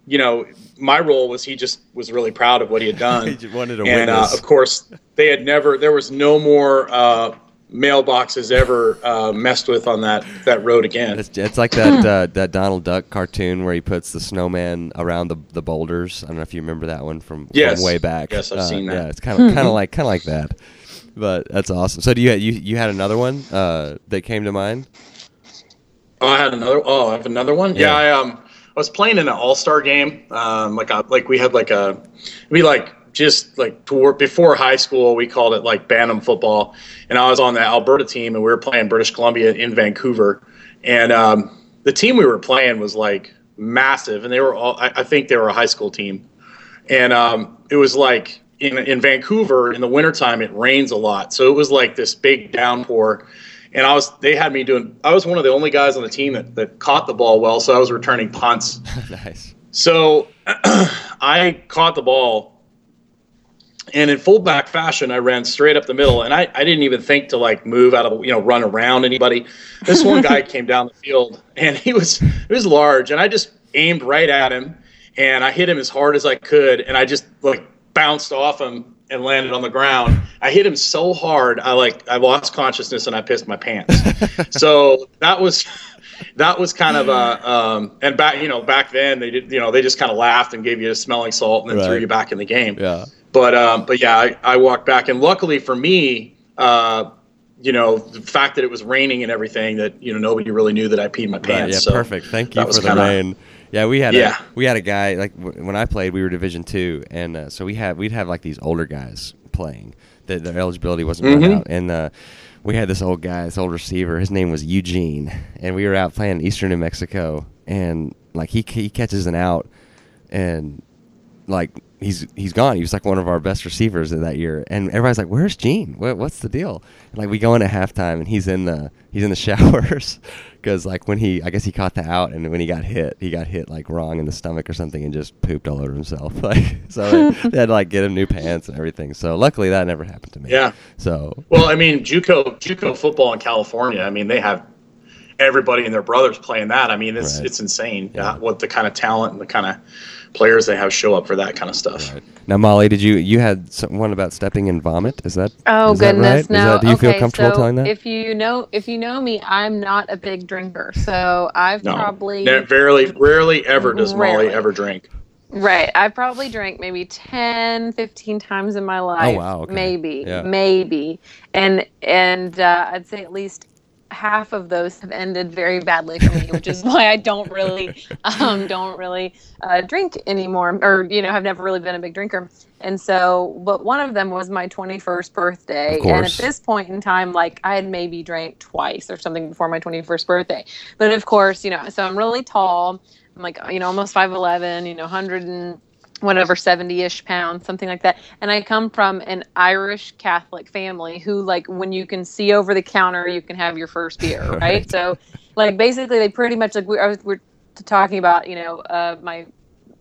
Speaker 6: you know, my role was he just was really proud of what he had (laughs) done.
Speaker 1: He just wanted to
Speaker 6: and uh, of course, they had never. There was no more uh, mailboxes ever uh, messed with on that that road again.
Speaker 1: It's, it's like that uh, that Donald Duck cartoon where he puts the snowman around the the boulders. I don't know if you remember that one from,
Speaker 6: Yes.
Speaker 1: from way back.
Speaker 6: Yes, I've
Speaker 1: Uh,
Speaker 6: seen that.
Speaker 1: Yeah, it's kind of kind of like kind of like that. But that's awesome. So do you you you had another one uh, that came to mind?
Speaker 6: Oh, I had another. Oh, I have another one.
Speaker 1: Yeah.
Speaker 6: Yeah, I um, I was playing in an All Star game. Um, like a, like we had like a, we like just like toward, before high school we called it like Bantam football, and I was on the Alberta team and we were playing British Columbia in Vancouver, and um, the team we were playing was like massive, and they were all. I, I think they were a high school team, and um, it was like in in Vancouver in the wintertime it rains a lot, so it was like this big downpour, and I was they had me doing. I was one of the only guys on the team that, that caught the ball well, so I was returning punts. (laughs)
Speaker 1: nice.
Speaker 6: So (clears throat) I caught the ball, and in fullback fashion, I ran straight up the middle, and I, I didn't even think to like move out of you know run around anybody. This one guy (laughs) came down the field, and he was he was large, and I just aimed right at him, and I hit him as hard as I could, and I just like bounced off him and landed on the ground. I hit him so hard, I like I lost consciousness and I pissed my pants. (laughs) so that was that was kind of a um, and back you know back then they did you know they just kind of laughed and gave you a smelling salt and then threw you back in the game.
Speaker 1: Yeah.
Speaker 6: But um, but yeah, I, I walked back, and luckily for me, uh, you know, the fact that it was raining and everything, that you know nobody really knew that I peed my
Speaker 1: Right,
Speaker 6: pants.
Speaker 1: yeah,
Speaker 6: so
Speaker 1: perfect. Thank you for the
Speaker 6: kinda-
Speaker 1: rain. Yeah, we had
Speaker 6: Yeah.
Speaker 1: a we had a guy like w- when I played, we were Division two, and uh, so we had we'd have like these older guys playing that their eligibility wasn't
Speaker 6: Mhm.
Speaker 1: out, and uh, we had this old guy, this old receiver. His name was Eugene, and we were out playing Eastern New Mexico, and like he he catches an out, and like he's he's gone. He was like one of our best receivers of that year, and everybody's like, "Where's Gene? What, what's the deal?" And like we go in at halftime, and he's in the he's in the (laughs) showers because like when he I guess he caught the out, and when he got hit, he got hit like wrong in the stomach or something, and just pooped all over himself. (laughs) Like so, they, they had to like get him new pants and everything. So luckily that never happened to me.
Speaker 6: Yeah.
Speaker 1: So
Speaker 6: Well, I mean, JUCO JUCO football in California. I mean, they have everybody and their brothers playing that. I mean, it's
Speaker 1: Right.
Speaker 6: it's insane uh, what the kind of talent and the kind of players they have show up for that kind of stuff.
Speaker 1: Now, Molly, did you you had some, one about stepping in vomit? Is that
Speaker 5: Oh
Speaker 1: is that
Speaker 5: goodness,
Speaker 1: right? Is
Speaker 5: no.
Speaker 1: that- do you
Speaker 5: okay,
Speaker 1: feel comfortable
Speaker 5: so
Speaker 1: telling that?
Speaker 5: If you know, if you know me, I'm not a big drinker, so I've
Speaker 6: No,
Speaker 5: probably
Speaker 6: Ne- rarely, rarely ever does Molly ever drink.
Speaker 5: right. I've probably drank maybe 10, 15 times in my life.
Speaker 1: Oh, wow, okay.
Speaker 5: Maybe,
Speaker 1: Yeah.
Speaker 5: maybe, and and uh, I'd say at least half of those have ended very badly for me, which is why I don't really (laughs) um, don't really uh, drink anymore, or you know, have never really been a big drinker. And so, but one of them was my 21st birthday, and at this point in time, like I had maybe drank twice or something before my 21st birthday. But of course, you know, so I'm really tall. I'm like, you know, almost 5'11, you know, 100 and whatever 70-ish pounds something like that. And i come from an irish catholic family who like when you can see over the counter you can have your first beer (laughs) right, so like basically they pretty much like we, I was, we're talking about you know uh, my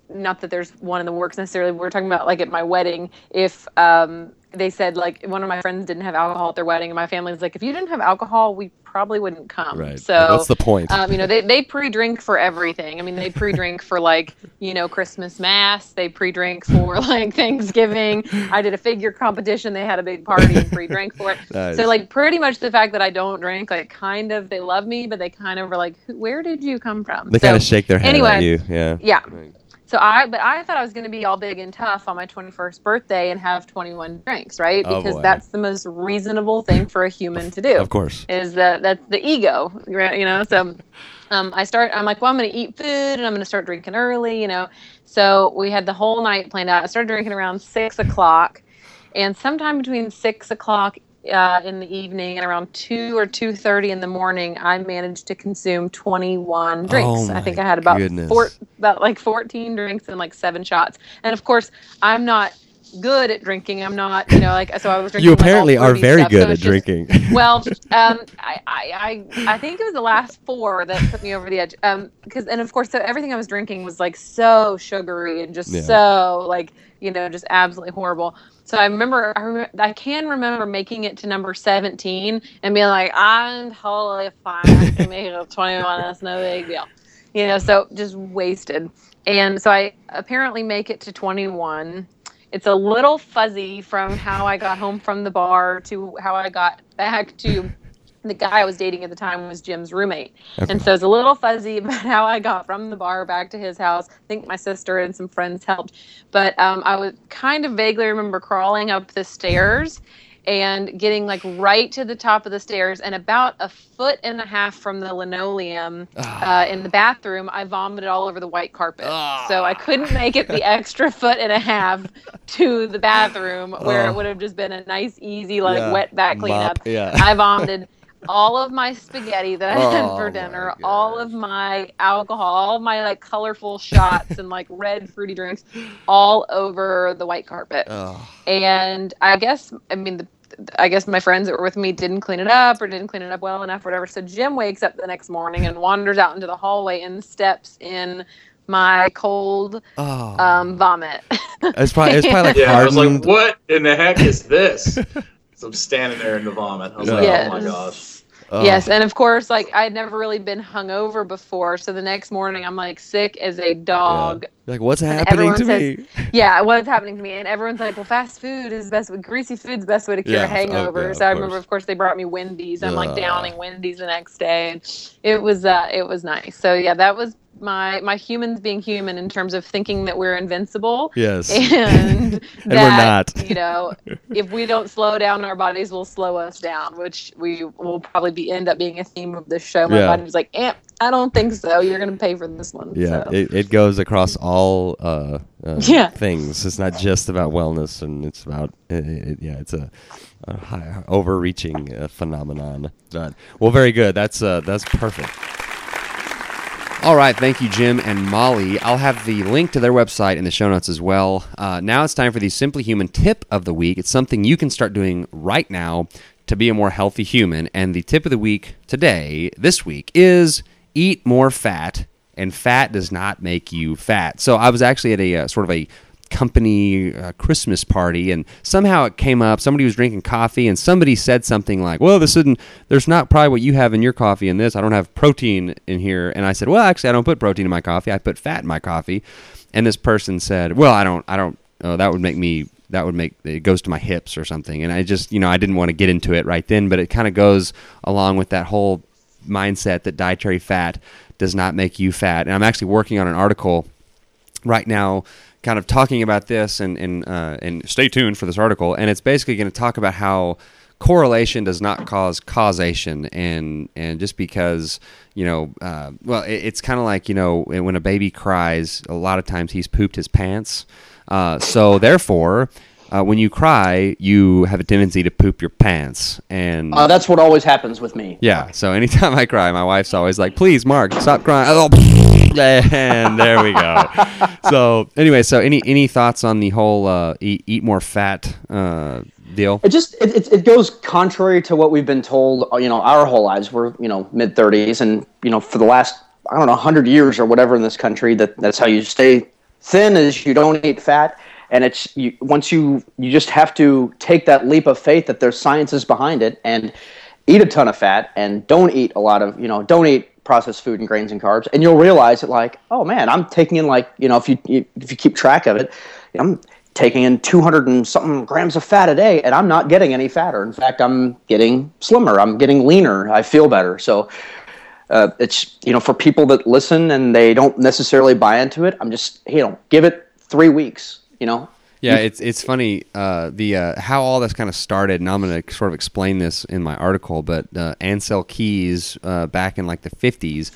Speaker 5: not that there's one in the works necessarily we're talking about like at my wedding if um they said like one of my friends didn't have alcohol at their wedding and my family was like if you didn't have alcohol we probably wouldn't come
Speaker 1: Right.
Speaker 5: so
Speaker 1: What's the point?
Speaker 5: um, you know, they, they pre-drink for everything. I mean, they pre-drink for like, you know, Christmas mass. They pre-drink for (laughs) like Thanksgiving. I did a figure competition. They had a big party and pre-drank for it. (laughs)
Speaker 1: Nice.
Speaker 5: So like, pretty much the fact that I don't drink, like, kind of they love me, but they kind of were like, where did you come from?
Speaker 1: they
Speaker 5: So,
Speaker 1: kind of shake their head
Speaker 5: anyway,
Speaker 1: at you. Yeah.
Speaker 5: Yeah.
Speaker 1: Right.
Speaker 5: So I, but I thought I was going to be all big and tough on my 21st birthday and have 21 drinks, right?
Speaker 1: Oh,
Speaker 5: Because
Speaker 1: boy.
Speaker 5: that's the most reasonable thing for a human to do
Speaker 1: Of course.
Speaker 5: is that that's the ego. You know. So um, I start. I'm like, well, I'm going to eat food and I'm going to start drinking early. You know. So we had the whole night planned out. I started drinking around six o'clock, and sometime between six o'clock. Uh, in the evening and around two or two thirty in the morning, I managed to consume twenty one drinks.
Speaker 1: Oh
Speaker 5: I think I had about
Speaker 1: goodness.
Speaker 5: four, about like fourteen drinks and like seven shots. And of course, I'm not good at drinking. I'm not, you know, like so I was (laughs) drinking.
Speaker 1: You
Speaker 5: like,
Speaker 1: apparently are very
Speaker 5: stuff,
Speaker 1: good
Speaker 5: so
Speaker 1: at
Speaker 5: just-
Speaker 1: drinking. (laughs)
Speaker 5: well, um, I, I, I, I think it was the last four that put me over the edge. Um, because and of course, so everything I was drinking was like so sugary and just
Speaker 1: Yeah.
Speaker 5: so like you know just absolutely horrible. So I remember, I, rem- I can remember making it to number seventeen and being like, I'm totally fine. I can make it to twenty one. That's no big deal. You know, so just wasted. And so I apparently make it to twenty one it's a little fuzzy from how I got home from the bar to how I got back to the guy I was dating at the time was Jim's roommate. And so it's a little fuzzy (laughs) about how I got from the bar back to his house. I think my sister and some friends helped. But um, I would kind of vaguely remember crawling up the stairs and getting like right to the top of the stairs and about a foot and a half from the linoleum uh, in the bathroom i vomited all over the white carpet so i couldn't make it the extra (laughs) foot and a half to the bathroom where
Speaker 1: Oh.
Speaker 5: it would have just been a nice easy like
Speaker 1: Yeah.
Speaker 5: wet back
Speaker 1: Mop,
Speaker 5: cleanup
Speaker 1: yeah.
Speaker 5: i vomited all of my spaghetti that I
Speaker 1: Oh,
Speaker 5: had for dinner, all of my alcohol, all my like colorful shots and like red fruity drinks, all over the white carpet
Speaker 1: Oh,
Speaker 5: and I guess I mean the, I guess my friends that were with me didn't clean it up or didn't clean it up well enough, or whatever. So Jim wakes up the next morning and wanders out into the hallway and steps in my cold
Speaker 1: oh.
Speaker 5: um, vomit.
Speaker 1: it's probably it's probably like (laughs)
Speaker 6: Yeah, I was like, what in the heck is this? (laughs) so I'm standing there in the vomit. I was like,
Speaker 5: Yes.
Speaker 6: oh my gosh.
Speaker 1: oh.
Speaker 5: Yes, and of course, like I'd never really been hungover before, so the next morning I'm like sick as a dog.
Speaker 1: You're like, what's
Speaker 5: And
Speaker 1: happening to
Speaker 5: says-
Speaker 1: me? (laughs)
Speaker 5: Yeah, what's happening to me? And everyone's like, "Well, fast food is the best. Way, greasy food's the best way to cure
Speaker 1: Yeah,
Speaker 5: a
Speaker 1: oh, yeah,
Speaker 5: so I remember,
Speaker 1: course.
Speaker 5: of course, they brought me Wendy's. I'm like downing Wendy's the next day, and it was uh, it was nice. So yeah, that was my my humans being human in terms of thinking that we're invincible.
Speaker 1: Yes.
Speaker 5: And, (laughs)
Speaker 1: and
Speaker 5: we're
Speaker 1: not.
Speaker 5: You know, if we don't slow down, our bodies will slow us down, which we will probably be end up being a theme of this show. My
Speaker 1: Yeah.
Speaker 5: body's like, eh, I don't think so. You're going to pay for this one.
Speaker 1: Yeah,
Speaker 5: So.
Speaker 1: it, it goes across all uh, uh,
Speaker 5: Yeah.
Speaker 1: things. It's not just about wellness, and it's about it, it, yeah, it's a, a high, overreaching uh, phenomenon. But well, very good. That's uh, that's perfect. All right, thank you, Jim and Molly. I'll have the link to their website in the show notes as well. Uh, now it's time for the Simply Human tip of the week. It's something you can start doing right now to be a more healthy human. And the tip of the week today, this week, is eat more fat. And fat does not make you fat. So I was actually at a uh, sort of a company uh, Christmas party, and somehow it came up. Somebody was drinking coffee, and somebody said something like, "Well, this isn't. There's not probably what you have in your coffee in this. I don't have protein in here." And I said, "Well, actually, I don't put protein in my coffee. I put fat in my coffee." And this person said, "Well, I don't. I don't. Oh, that would make me." That would make it goes to my hips or something, and I just you know I didn't want to get into it right then, but it kind of goes along with that whole mindset that dietary fat does not make you fat. And I'm actually working on an article right now kind of talking about this and and uh, and stay tuned for this article and it's basically going to talk about how correlation does not cause causation and and just because you know uh, well it, it's kind of like you know when a baby cries a lot of times he's pooped his pants uh, so therefore uh, when you cry you have a tendency to poop your pants and
Speaker 3: Uh, that's what always happens with me.
Speaker 1: yeah. So anytime I cry, my wife's always like, "Please, Mark, stop crying." (laughs) Oh, and there we go. So anyway, so any any thoughts on the whole uh, eat eat more fat uh, deal?
Speaker 3: It just it, it, it goes contrary to what we've been told. uh, You know, our whole lives. We're you know mid thirties, and you know for the last I don't know hundred years or whatever in this country that that's how you stay thin is you don't eat fat. And it's you, once you you just have to take that leap of faith that there's sciences behind it and eat a ton of fat and don't eat a lot of you know don't eat processed food and grains and carbs and you'll realize that like oh man I'm taking in like you know if you if you keep track of it I'm taking in 200 and something grams of fat a day and I'm not getting any fatter. In fact, I'm getting slimmer. I'm getting leaner. I feel better. So uh, it's, you know, for people that listen and they don't necessarily buy into it, I'm just, you know, give it three weeks, you know?
Speaker 1: Yeah, it's it's funny uh, the uh, how all this kind of started, and I'm going to sort of explain this in my article. But uh, Ancel Keys, uh, back in like the 50s,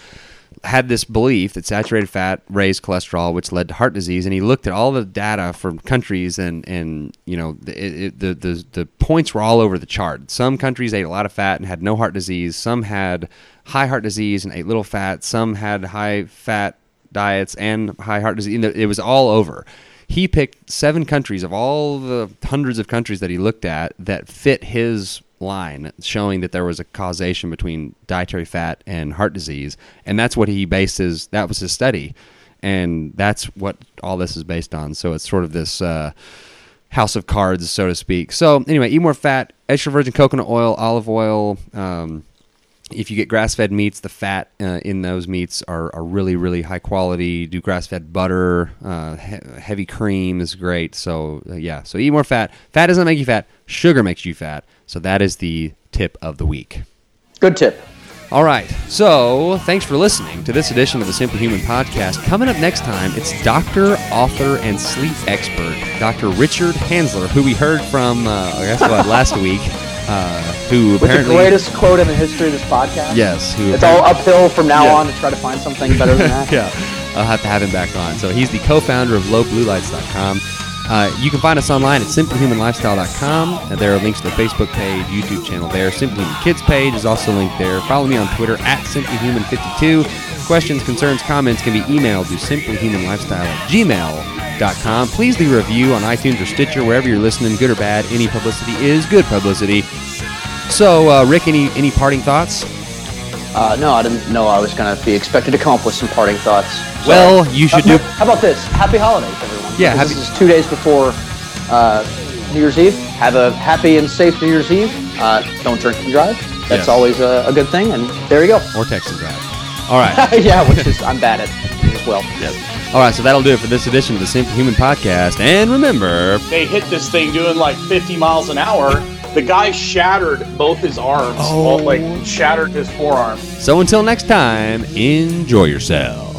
Speaker 1: had this belief that saturated fat raised cholesterol, which led to heart disease. And he looked at all the data from countries, and and you know it, the, the the points were all over the chart. Some countries ate a lot of fat and had no heart disease. Some had high heart disease and ate little fat. Some had high fat diets and high heart disease. It was all over he picked seven countries of all the hundreds of countries that he looked at that fit his line, showing that there was a causation between dietary fat and heart disease, and that's what he based his. That was his study, and that's what all this is based on. So it's sort of this. Uh, House of cards, so to speak. So anyway, eat more fat, extra virgin coconut oil, olive oil. Um, if you get grass-fed meats, the fat uh, in those meats are, are really, really high quality. Do grass-fed butter, uh, he- heavy cream is great. So uh, yeah, so eat more fat. Fat doesn't make you fat. Sugar makes you fat. So that is the tip of the week.
Speaker 3: Good tip.
Speaker 1: All right. So thanks for listening to this edition of the Simply Human podcast. Coming up next time, it's doctor, author, and sleep expert Dr. Richard Hansler, who we heard from, uh, I guess what, (laughs) last week. Uh, who
Speaker 3: With the greatest quote in the history of this podcast.
Speaker 1: yes, who
Speaker 3: It's all uphill from now
Speaker 1: Yeah.
Speaker 3: on to try to find something better than that. (laughs)
Speaker 1: yeah, I'll have to have him back on. So he's the co-founder of lowbluelights.com. Uh, you can find us online at simplyhumanlifestyle.com. Uh, there are links to the Facebook page, YouTube channel there. Simply Human Kids page is also linked there. Follow me on Twitter at simplyhuman52. Questions, concerns, comments can be emailed to simplyhumanlifestyle at gmail.com. Please leave a review on iTunes or Stitcher, wherever you're listening, good or bad. Any publicity is good publicity. So, uh, Rick, any, any parting thoughts?
Speaker 3: Uh, no, I didn't know I was going to be expected to come up with some parting thoughts. So-
Speaker 1: Well, you should do.
Speaker 3: How about this? Happy holidays, everyone.
Speaker 1: Yeah,
Speaker 3: Because
Speaker 1: happy-
Speaker 3: This is two days before uh, New Year's Eve. Have a happy and safe New Year's Eve. Uh, don't drink and drive. That's
Speaker 1: Yes.
Speaker 3: always a, a good thing. And there you go.
Speaker 1: Or text and drive. All right. (laughs)
Speaker 3: yeah, which is I'm bad at as well.
Speaker 1: All right, so that'll do it for this edition of the Simply Human Podcast. And remember,
Speaker 6: They hit this thing doing like 50 miles an hour. The guy shattered both his arms, all, like oh. shattered his forearm.
Speaker 1: so until next time, enjoy yourself.